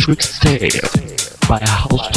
Trickster by by House